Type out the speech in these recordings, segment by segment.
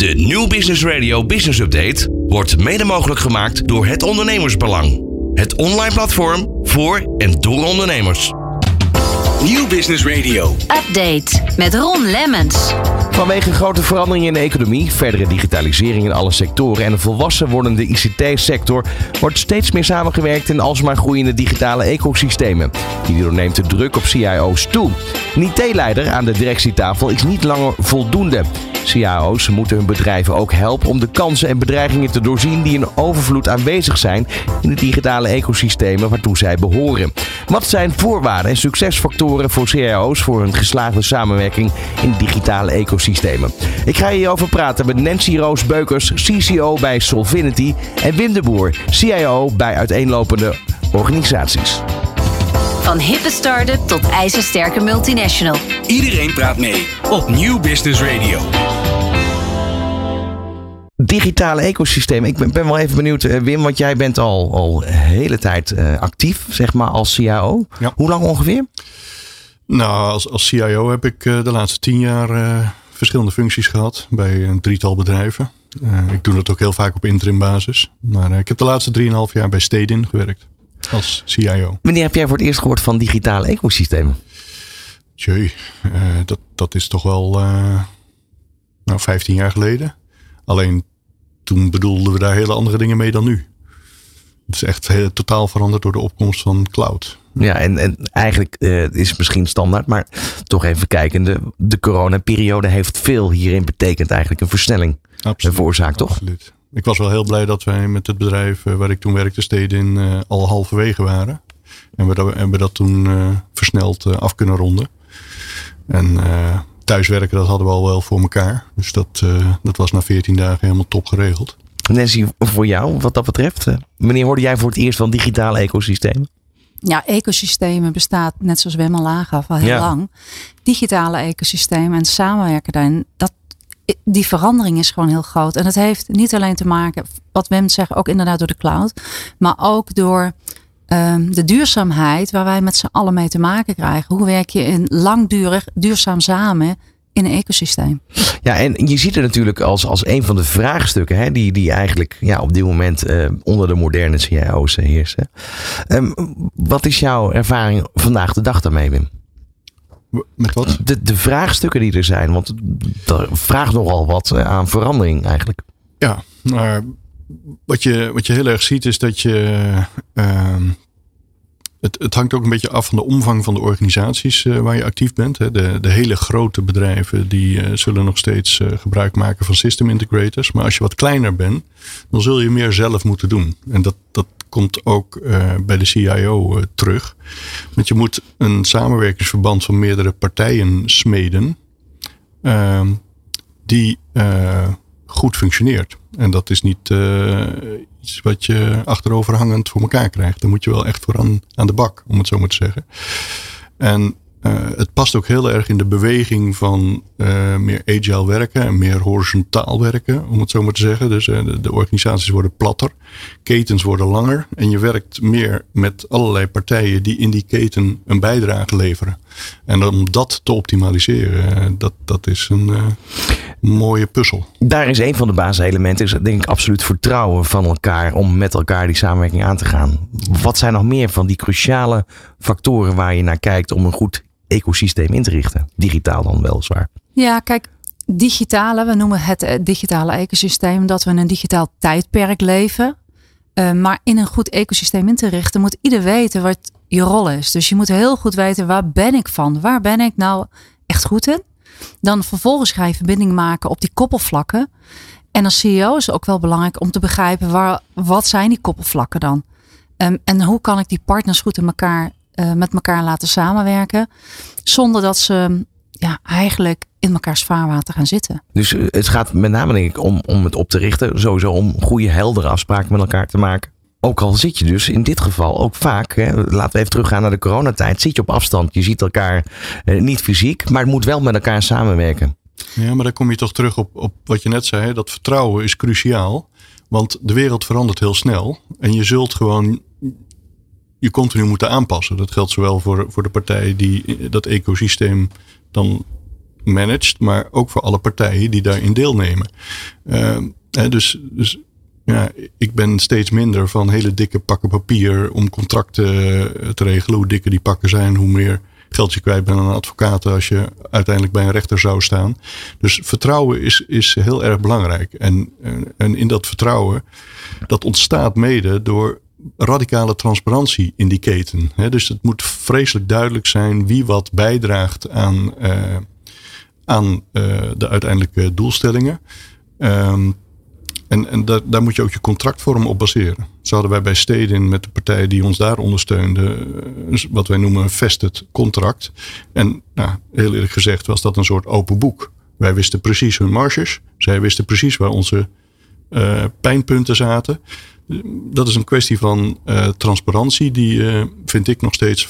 De New Business Radio Business Update wordt mede mogelijk gemaakt door het Ondernemersbelang. Het online platform voor en door ondernemers. Nieuw Business Radio. Update met Ron Lemmens. Vanwege grote veranderingen in de economie, verdere digitalisering in alle sectoren en een volwassen wordende ICT-sector wordt steeds meer samengewerkt in alsmaar groeiende digitale ecosystemen. Hierdoor neemt de druk op CIO's toe. Een IT-leider aan de directietafel is niet langer voldoende. CIO's moeten hun bedrijven ook helpen om de kansen en bedreigingen te doorzien die in overvloed aanwezig zijn in de digitale ecosystemen waartoe zij behoren. Wat zijn voorwaarden en succesfactoren voor CIO's voor een geslaagde samenwerking in digitale ecosystemen? Ik ga hierover praten met Nancy Roos Beukers, CCO bij Solvinity en Wim de Boer, CIO bij uiteenlopende organisaties. Van hippe start-up tot ijzersterke multinational. Iedereen praat mee op Nieuw Business Radio. digitale ecosysteem. Ik ben, ben wel even benieuwd, eh, Wim, want jij bent al, al een hele tijd eh, actief, zeg maar, als CIO. Ja. Hoe lang ongeveer? Nou, als, als CIO heb ik eh, de laatste tien jaar eh, verschillende functies gehad bij een drietal bedrijven. Eh, ik doe dat ook heel vaak op interim basis. Maar ik heb de laatste drieënhalf jaar bij Stedin gewerkt als CIO. Wanneer heb jij voor het eerst gehoord van digitale ecosystemen? Jee, eh, dat, dat is toch wel eh, nou, 15 jaar geleden. Alleen toen bedoelden we daar hele andere dingen mee dan nu. Het is echt heel, totaal veranderd door de opkomst van cloud. Ja, en, en eigenlijk eh, is het misschien standaard, maar toch even kijken. De, de coronaperiode heeft veel hierin betekend eigenlijk een versnelling. Absoluut. veroorzaakt, toch? Absoluut. Ik was wel heel blij dat wij met het bedrijf eh, waar ik toen werkte, Stedin, eh al halverwege waren. En we dat, hebben dat toen eh, versneld af kunnen ronden. En eh, thuiswerken, dat hadden we al wel voor elkaar. Dus dat, eh, dat was na 14 dagen helemaal top geregeld. Nancy, voor jou, wat dat betreft, wanneer hoorde jij voor het eerst van digitale ecosystemen? Ja, ecosystemen bestaat, net zoals Wim al aangaf, al heel Ja. lang. Digitale ecosystemen en samenwerken daarin, dat, die verandering is gewoon heel groot. En dat heeft niet alleen te maken, wat Wim zegt, ook inderdaad door de cloud. Maar ook door ehm, de duurzaamheid waar wij met z'n allen mee te maken krijgen. Hoe werk je in langdurig, duurzaam samen in een ecosysteem? Ja, en je ziet het natuurlijk als, als een van de vraagstukken hè, die, die eigenlijk ja, op dit moment eh, onder de moderne CIO's heersen. Ehm, wat is jouw ervaring vandaag de dag daarmee, Wim? Met wat? De, de vraagstukken die er zijn, want er vraagt nogal wat eh, aan verandering eigenlijk. Ja, maar wat je, wat je heel erg ziet is dat je. ehm, het, het hangt ook een beetje af van de omvang van de organisaties eh, waar je actief bent. Hè. De, de hele grote bedrijven die eh, zullen nog steeds gebruik maken van system integrators. Maar als je wat kleiner bent, dan zul je meer zelf moeten doen. En dat, dat komt ook eh, bij de CIO eh, terug. Want je moet een samenwerkingsverband van meerdere partijen smeden. ehm, die eh, goed functioneert. En dat is niet iets wat je achteroverhangend voor elkaar krijgt. Daar moet je wel echt voor aan, aan de bak, om het zo maar te zeggen. En het past ook heel erg in de beweging van eh, meer agile werken en meer horizontaal werken, om het zo maar te zeggen. Dus eh, de, de organisaties worden platter, ketens worden langer en je werkt meer met allerlei partijen die in die keten een bijdrage leveren. En om dat te optimaliseren, eh, dat, dat is een eh, mooie puzzel. Daar is een van de basiselementen, is denk ik absoluut vertrouwen van elkaar om met elkaar die samenwerking aan te gaan. Wat zijn nog meer van die cruciale factoren waar je naar kijkt om een goed ecosysteem in te richten? Digitaal dan weliswaar. Ja, kijk, digitale, we noemen het eh, digitale ecosysteem, dat we in een digitaal tijdperk leven. Eh, maar in een goed ecosysteem in te richten, moet ieder weten wat je rol is. Dus je moet heel goed weten, waar ben ik van? Waar ben ik nou echt goed in? Dan vervolgens ga je verbinding maken op die koppelvlakken. En als CEO is ook wel belangrijk om te begrijpen, waar, wat zijn die koppelvlakken dan? Ehm, en hoe kan ik die partners goed in elkaar, eh, met elkaar laten samenwerken? Zonder dat ze ja, eigenlijk in mekaars vaarwater gaan zitten. Dus eh, het gaat met name denk ik om, om het op te richten. Sowieso om goede heldere afspraken met elkaar te maken. Ook al zit je dus in dit geval ook vaak, hè, laten we even teruggaan naar de coronatijd, zit je op afstand. Je ziet elkaar eh, niet fysiek, maar het moet wel met elkaar samenwerken. Ja, maar dan kom je toch terug op, op wat je net zei. Dat vertrouwen is cruciaal. Want de wereld verandert heel snel. En je zult gewoon je continu moeten aanpassen. Dat geldt zowel voor, voor de partijen die dat ecosysteem dan managt, maar ook voor alle partijen die daarin deelnemen. Uh, dus, dus ja, ik ben steeds minder van hele dikke pakken papier om contracten te regelen. Hoe dikker die pakken zijn, hoe meer geld je kwijt bent aan advocaat als je uiteindelijk bij een rechter zou staan. Dus vertrouwen is, is heel erg belangrijk. En, en in dat vertrouwen, dat ontstaat mede door radicale transparantie in die keten. Dus het moet vreselijk duidelijk zijn wie wat bijdraagt aan, uh, aan uh, de uiteindelijke doelstellingen. Um, en, en daar, daar moet je ook je contractvorm op baseren. Zo hadden wij bij Stedin met de partijen die ons daar ondersteunden, eh, wat wij noemen een vested contract. En nou, heel eerlijk gezegd was dat een soort open boek. Wij wisten precies hun marges. Zij wisten precies waar onze pijnpunten zaten. Dat is een kwestie van uh, transparantie die uh, vind ik nog steeds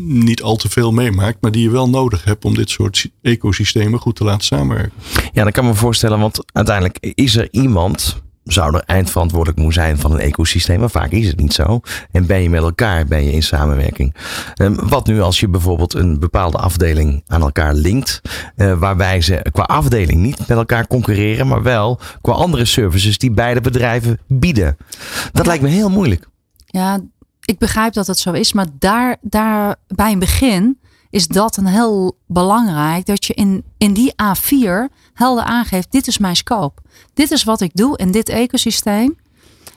niet al te veel meemaakt, maar die je wel nodig hebt om dit soort ecosystemen goed te laten samenwerken. Ja, dan kan me voorstellen, want uiteindelijk is er iemand, zou er eindverantwoordelijk moeten zijn van een ecosysteem, maar vaak is het niet zo. En ben je met elkaar, ben je in samenwerking. Ehm, wat nu als je bijvoorbeeld een bepaalde afdeling aan elkaar linkt, uh, waarbij ze qua afdeling niet met elkaar concurreren, maar wel qua andere services die beide bedrijven bieden. Dat lijkt me heel moeilijk. Ja, ik begrijp dat het zo is, maar daar, daar bij een begin is dat een heel belangrijk. Dat je in, in die A4 helder aangeeft: dit is mijn scope. Dit is wat ik doe in dit ecosysteem.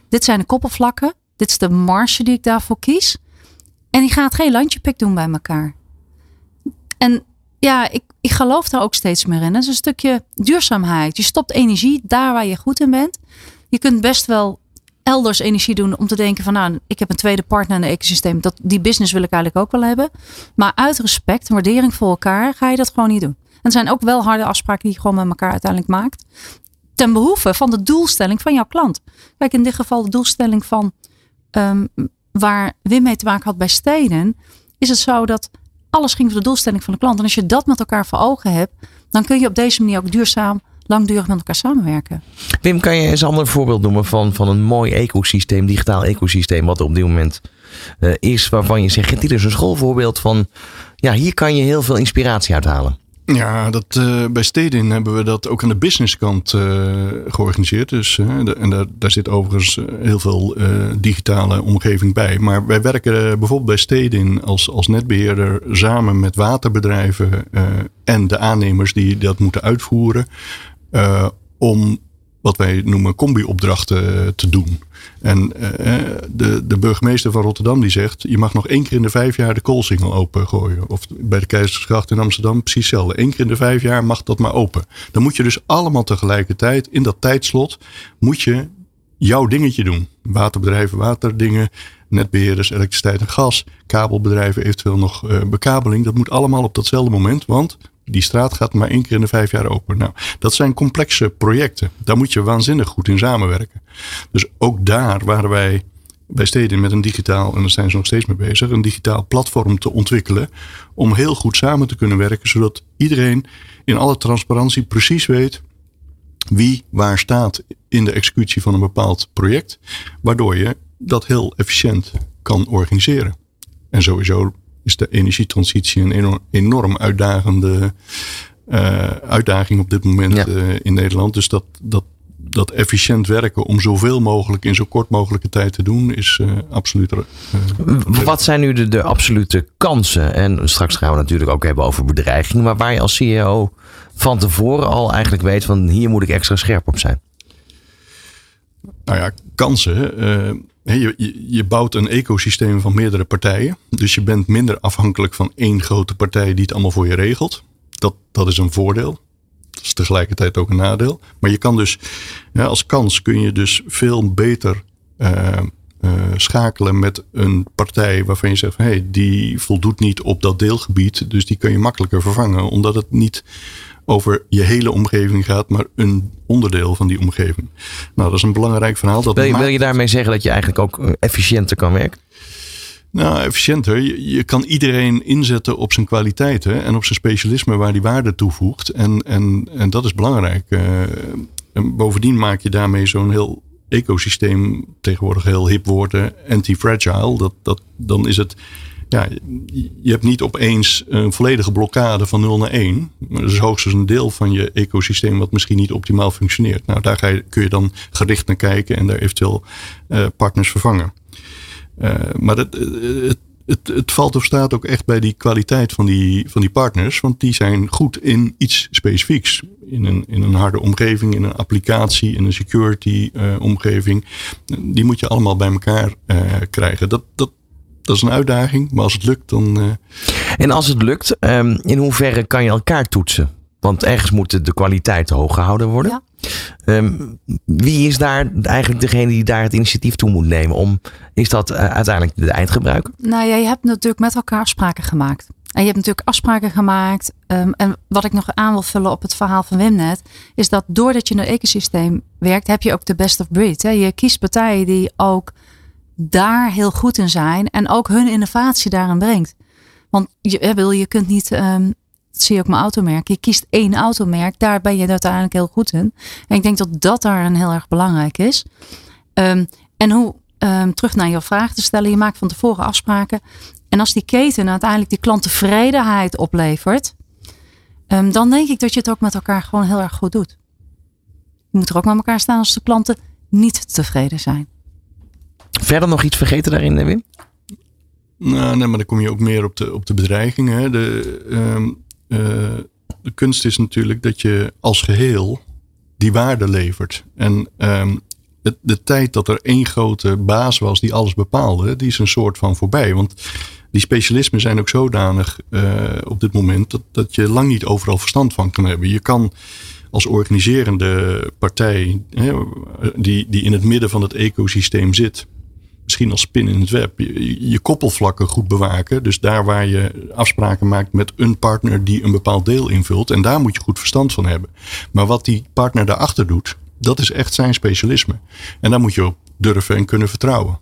Dit zijn de koppelvlakken. Dit is de marge die ik daarvoor kies. En die gaat geen landjepik doen bij elkaar. En ja, ik, ik geloof daar ook steeds meer in. Het is een stukje duurzaamheid. Je stopt energie daar waar je goed in bent. Je kunt best wel elders energie doen om te denken van nou, ik heb een tweede partner in het ecosysteem. Dat, die business wil ik eigenlijk ook wel hebben. Maar uit respect en waardering voor elkaar ga je dat gewoon niet doen. En er zijn ook wel harde afspraken die je gewoon met elkaar uiteindelijk maakt. Ten behoeve van de doelstelling van jouw klant. Kijk, in dit geval de doelstelling van um, waar Wim mee te maken had bij steden. Is het zo dat alles ging voor de doelstelling van de klant. En als je dat met elkaar voor ogen hebt, dan kun je op deze manier ook duurzaam langdurig met elkaar samenwerken. Wim, kan je eens een ander voorbeeld noemen van, van een mooi ecosysteem, digitaal ecosysteem, wat er op dit moment uh, is, waarvan je zegt, dit is een schoolvoorbeeld van, ja, hier kan je heel veel inspiratie uithalen. Ja, dat, uh, bij Stedin hebben we dat ook aan de businesskant uh, georganiseerd. Dus, de, en daar, daar zit overigens heel veel digitale omgeving bij. Maar wij werken bijvoorbeeld bij Stedin als, als netbeheerder samen met waterbedrijven en de aannemers die dat moeten uitvoeren. Uh, om wat wij noemen combi-opdrachten te doen. En uh, de, de burgemeester van Rotterdam die zegt... je mag nog één keer in de vijf jaar de koolsingel opengooien. Of bij de Keizersgracht in Amsterdam precies hetzelfde. Eén keer in de vijf jaar mag dat maar open. Dan moet je dus allemaal tegelijkertijd in dat tijdslot... moet je jouw dingetje doen. Waterbedrijven, waterdingen, netbeheerders, elektriciteit en gas... kabelbedrijven, eventueel nog bekabeling. Dat moet allemaal op datzelfde moment, want die straat gaat maar één keer in de vijf jaar open. Nou, dat zijn complexe projecten. Daar moet je waanzinnig goed in samenwerken. Dus ook daar waren wij bij steden met een digitaal, en daar zijn ze nog steeds mee bezig, een digitaal platform te ontwikkelen. Om heel goed samen te kunnen werken, zodat iedereen in alle transparantie precies weet wie waar staat in de executie van een bepaald project. Waardoor je dat heel efficiënt kan organiseren. En sowieso is de energietransitie een enorm uitdagende uh, uitdaging op dit moment ja. uh, in Nederland. Dus dat, dat, dat efficiënt werken om zoveel mogelijk in zo kort mogelijke tijd te doen, is uh, absoluut. Wat zijn nu de, de absolute kansen? En straks gaan we natuurlijk ook hebben over bedreigingen, maar waar je als CEO van tevoren al eigenlijk weet van hier moet ik extra scherp op zijn. Nou ja, kansen. Je, je, bouwt een ecosysteem van meerdere partijen. Dus je bent minder afhankelijk van één grote partij die het allemaal voor je regelt. Dat, dat is een voordeel. Dat is tegelijkertijd ook een nadeel. Maar je kan dus, ja, als kans kun je dus veel beter uh, uh, schakelen met een partij waarvan je zegt: hey, die voldoet niet op dat deelgebied. Dus die kun je makkelijker vervangen, omdat het niet over je hele omgeving gaat, maar een onderdeel van die omgeving. Nou, dat is een belangrijk verhaal. Dat wil, je, wil je daarmee zeggen dat je eigenlijk ook eh, efficiënter kan werken? Nou, efficiënter. Je, je, kan iedereen inzetten op zijn kwaliteiten en op zijn specialisme waar die waarde toevoegt. En, en, en dat is belangrijk. Uh, en bovendien maak je daarmee zo'n heel ecosysteem, tegenwoordig heel hip woorden, anti-fragile. Dat, dat, dan is het ja, je hebt niet opeens een volledige blokkade van 0 naar 1. Maar dat is hoogstens een deel van je ecosysteem wat misschien niet optimaal functioneert. Nou, daar ga je, kun je dan gericht naar kijken en daar eventueel uh, partners vervangen. Uh, maar het, het, het, het, valt of staat ook echt bij die kwaliteit van die, van die partners. Want die zijn goed in iets specifieks. In een, in een harde omgeving, in een applicatie, in een security omgeving. Die moet je allemaal bij elkaar krijgen. Dat, dat, dat is een uitdaging, maar als het lukt, dan. Uh... En als het lukt, um, in hoeverre kan je elkaar toetsen? Want ergens moet de kwaliteit hoog gehouden worden. Ja. Um, wie is daar eigenlijk degene die daar het initiatief toe moet nemen? Om, is dat uh, uiteindelijk de eindgebruiker? Nou ja, je hebt natuurlijk met elkaar afspraken gemaakt. En je hebt natuurlijk afspraken gemaakt. Um, en wat ik nog aan wil vullen op het verhaal van Wim net, is dat doordat je in een ecosysteem werkt, heb je ook de best of breed. Hè? Je kiest partijen die ook daar heel goed in zijn en ook hun innovatie daarin brengt. Want je, wil, je kunt niet, dat zie je ook mijn automerk, je kiest één automerk, daar ben je uiteindelijk heel goed in. En ik denk dat dat daarin heel erg belangrijk is. Um, en hoe, um, terug naar jouw vraag te stellen, je maakt van tevoren afspraken. En als die keten uiteindelijk die klanttevredenheid oplevert, dan denk ik dat je het ook met elkaar gewoon heel erg goed doet. Je moet er ook met elkaar staan als de klanten niet tevreden zijn. Verder nog iets vergeten daarin, eh, Wim? Nou, nee, maar dan kom je ook meer op de, op de bedreigingen. De, um, uh, de kunst is natuurlijk dat je als geheel die waarde levert. En de, de tijd dat er één grote baas was die alles bepaalde, die is een soort van voorbij. Want die specialismen zijn ook zodanig uh, op dit moment dat, dat je lang niet overal verstand van kan hebben. Je kan als organiserende partij, hè, die, die in het midden van het ecosysteem zit, misschien als spin in het web, je, koppelvlakken goed bewaken. Dus daar waar je afspraken maakt met een partner die een bepaald deel invult. En daar moet je goed verstand van hebben. Maar wat die partner daarachter doet, dat is echt zijn specialisme. En daar moet je op durven en kunnen vertrouwen.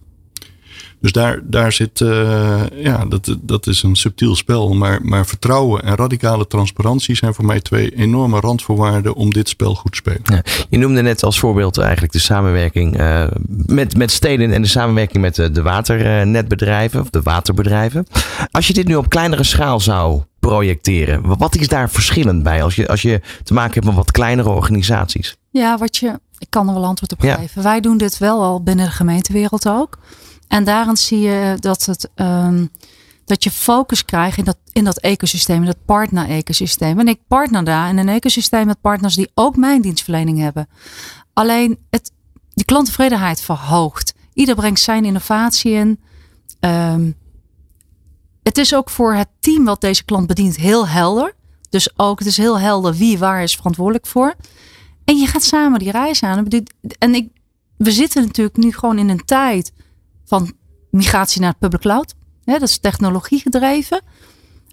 Dus daar, daar zit, uh, ja, dat, dat is een subtiel spel. Maar, maar vertrouwen en radicale transparantie zijn voor mij twee enorme randvoorwaarden om dit spel goed te spelen. Ja, je noemde net als voorbeeld eigenlijk de samenwerking uh, met, met steden en de samenwerking met de, de waternetbedrijven of de waterbedrijven. Als je dit nu op kleinere schaal zou projecteren, wat is daar verschillend bij als je, als je te maken hebt met wat kleinere organisaties? Ja, wat je, ik kan er wel antwoord op geven. Wij doen dit wel al binnen de gemeentewereld ook. En daarin zie je dat, het, um, dat je focus krijgt in dat, in dat ecosysteem, in dat partner-ecosysteem. En ik partner daar in een ecosysteem met partners die ook mijn dienstverlening hebben. Alleen het, die klanttevredenheid verhoogt. Ieder brengt zijn innovatie in. Um, het is ook voor het team wat deze klant bedient heel helder. Dus ook, het is heel helder wie waar is verantwoordelijk voor. En je gaat samen die reis aan. En ik, we zitten natuurlijk nu gewoon in een tijd van migratie naar public cloud. dat is technologie gedreven.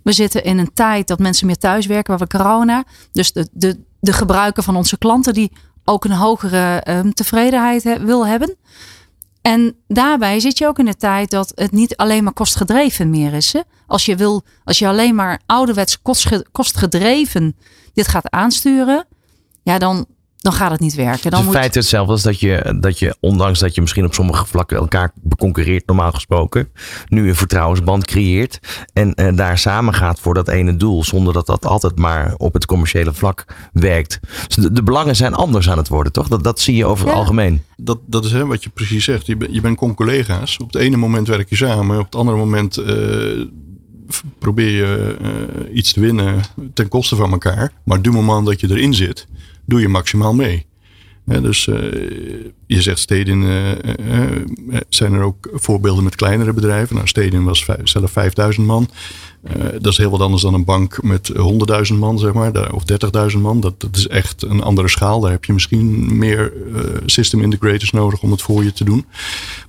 We zitten in een tijd dat mensen meer thuiswerken, waar we corona. Dus de, de, de gebruiker van onze klanten die ook een hogere um, tevredenheid wil hebben. En daarbij zit je ook in de tijd dat het niet alleen maar kostgedreven meer is. Als je wil, als je alleen maar ouderwets kostgedreven dit gaat aansturen, ja, dan, dan gaat het niet werken. Dan het feit hetzelfde als dat je, dat je, ondanks dat je misschien op sommige vlakken elkaar beconcurreert, normaal gesproken, nu een vertrouwensband creëert en, en daar samen gaat voor dat ene doel, zonder dat dat altijd maar op het commerciële vlak werkt. Dus de, de belangen zijn anders aan het worden, toch? Dat, dat zie je over het algemeen. Dat, dat is hè, wat je precies zegt. Je, ben, je bent con-collega's. Op het ene moment werk je samen, op het andere moment. Uh, probeer je uh, iets te winnen ten koste van elkaar. Maar du moment dat je erin zit, doe je maximaal mee. dus uh, je zegt Stedin, uh, uh, zijn er ook voorbeelden met kleinere bedrijven. Nou, Stedin was zelf 5000 man. dat is heel wat anders dan een bank met 100.000 man, zeg maar, of 30.000 man. Dat, dat is echt een andere schaal. Daar heb je misschien meer system integrators nodig om het voor je te doen.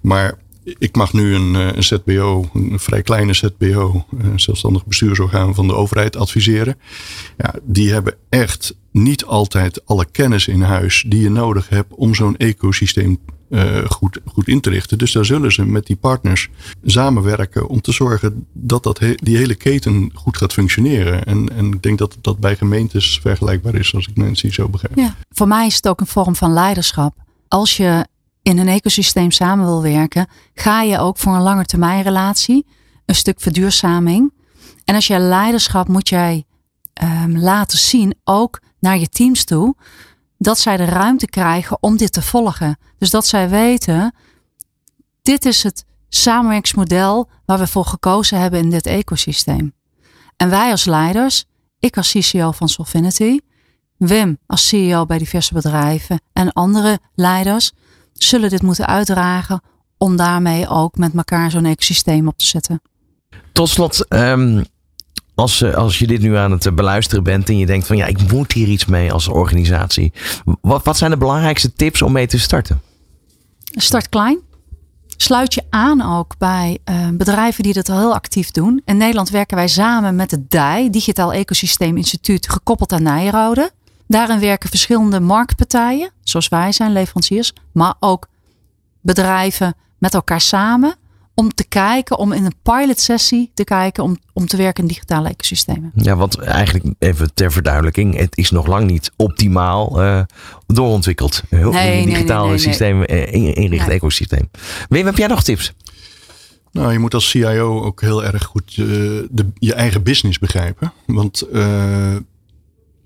Maar ik mag nu een, eh, een ZBO, een vrij kleine ZBO, een eh, zelfstandig bestuursorgaan van de overheid adviseren. Ja, die hebben echt niet altijd alle kennis in huis die je nodig hebt om zo'n ecosysteem uh, goed, goed in te richten. Dus daar zullen ze met die partners samenwerken om te zorgen dat, dat die hele keten goed gaat functioneren. En, en ik denk dat dat bij gemeentes vergelijkbaar is, als ik mensen zo begrijp. Ja, voor mij is het ook een vorm van leiderschap. Als je in een ecosysteem samen wil werken, ga je ook voor een lange termijn relatie een stuk verduurzaming. En als jij leiderschap moet jij ehm, laten zien, ook naar je teams toe, dat zij de ruimte krijgen om dit te volgen. Dus dat zij weten, dit is het samenwerkingsmodel waar we voor gekozen hebben in dit ecosysteem. En wij als leiders, ik als CCO van Solvinity, Wim als CEO bij diverse bedrijven en andere leiders, zullen dit moeten uitdragen om daarmee ook met elkaar zo'n ecosysteem op te zetten. Tot slot, um, als, eh, als je dit nu aan het eh, beluisteren bent en je denkt van ja, ik moet hier iets mee als organisatie. Wat, wat zijn de belangrijkste tips om mee te starten? Start klein. Sluit je aan ook bij uh, bedrijven die dat al heel actief doen. In Nederland werken wij samen met het DI, Digitaal Ecosysteem Instituut, gekoppeld aan Nijrode. Daarin werken verschillende marktpartijen, zoals wij zijn, leveranciers, maar ook bedrijven met elkaar samen om te kijken, om in een pilot sessie te kijken, om, om te werken in digitale ecosystemen. Ja, want eigenlijk even ter verduidelijking, het is nog lang niet optimaal uh, doorontwikkeld. Heel nee, digitale nee, systeem, uh, inricht ecosysteem. Wim, heb jij nog tips? Nou, je moet als CIO ook heel erg goed uh, de, je eigen business begrijpen. Want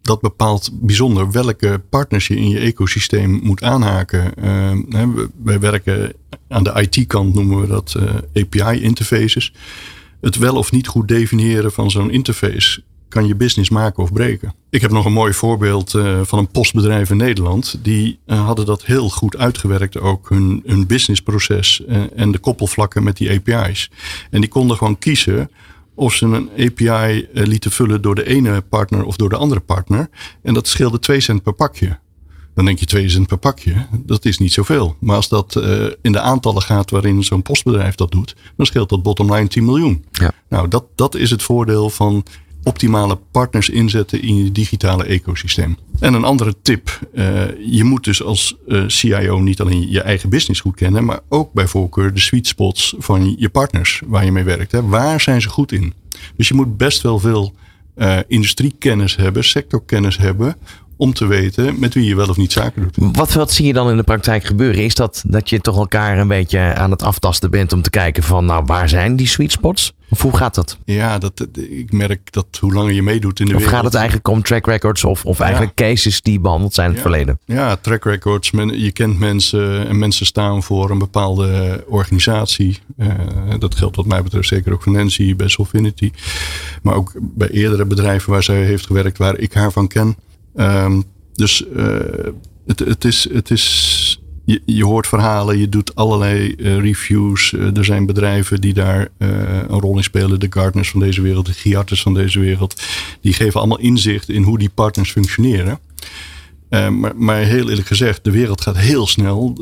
dat bepaalt bijzonder welke partners je in je ecosysteem moet aanhaken. Uh, wij werken aan de IT-kant, noemen we dat eh, API-interfaces. Het wel of niet goed definiëren van zo'n interface kan je business maken of breken. Ik heb nog een mooi voorbeeld uh, van een postbedrijf in Nederland. Die uh, hadden dat heel goed uitgewerkt, ook hun, hun businessproces en de koppelvlakken met die API's. En die konden gewoon kiezen of ze een API eh, lieten vullen door de ene partner of door de andere partner. En dat scheelde 2 cent per pakje. Dan denk je 2 cent per pakje, dat is niet zoveel. Maar als dat uh, in de aantallen gaat waarin zo'n postbedrijf dat doet, dan scheelt dat bottom line 10 miljoen. Ja. Nou, dat, dat is het voordeel van optimale partners inzetten in je digitale ecosysteem. En een andere tip, uh, je moet dus als uh, CIO niet alleen je eigen business goed kennen, maar ook bij voorkeur de sweet spots van je partners waar je mee werkt. Hè. Waar zijn ze goed in? Dus je moet best wel veel uh, industriekennis hebben, sectorkennis hebben, om te weten met wie je wel of niet zaken doet. Wat, wat zie je dan in de praktijk gebeuren? Is dat dat je toch elkaar een beetje aan het aftasten bent om te kijken van nou waar zijn die sweet spots? Of hoe gaat dat? Ja, dat, ik merk dat hoe langer je meedoet in de of wereld. Of gaat het eigenlijk om track records of, of eigenlijk cases die behandeld zijn in het verleden? Ja, track records. Men, je kent mensen en mensen staan voor een bepaalde organisatie. Uh, dat geldt wat mij betreft zeker ook voor Nancy bij Solfinity. Maar ook bij eerdere bedrijven waar zij heeft gewerkt waar ik haar van ken. Um, dus uh, het, het, is, het is je, je, hoort verhalen, je doet allerlei uh, reviews. Uh, er zijn bedrijven die daar een rol in spelen. De Gartners van deze wereld, de Giartes van deze wereld. Die geven allemaal inzicht in hoe die partners functioneren. Maar, maar, heel eerlijk gezegd, de wereld gaat heel snel.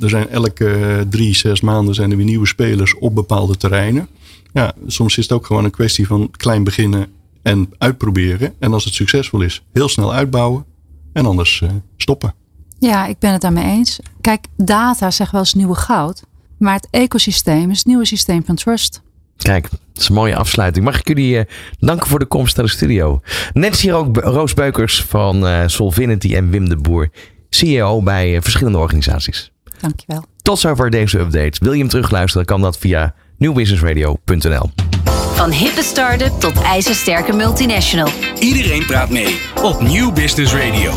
er zijn elke drie, zes maanden zijn er weer nieuwe spelers op bepaalde terreinen. Ja, soms is het ook gewoon een kwestie van klein beginnen en uitproberen. En als het succesvol is, heel snel uitbouwen en anders uh, stoppen. Ja, ik ben het daarmee eens. Kijk, data zegt wel eens nieuwe goud. Maar het ecosysteem is het nieuwe systeem van trust. Kijk, dat is een mooie afsluiting. Mag ik jullie uh, danken voor de komst naar de studio. Nancy Roos Beukers van uh, Solvinity en Wim de Boer, CEO bij uh, verschillende organisaties. Dankjewel. Tot zover deze update. Wil je hem terugluisteren, kan dat via nieuwbusinessradio.nl. Van hippe start-up tot ijzersterke multinational. Iedereen praat mee op Nieuw Business Radio.